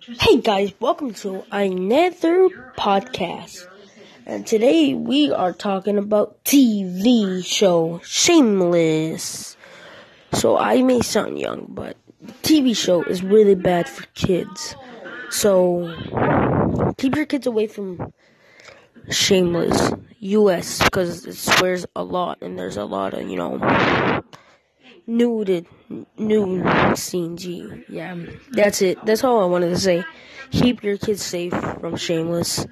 Hey guys, welcome to another podcast. And today we are talking about TV show Shameless. So I may sound young, but TV show is really bad for kids. So keep your kids away from Shameless US because it swears a lot and there's a lot of, you know, nude nude scenes. Yeah, that's it. That's all I wanted to say. Keep your kids safe from Shameless.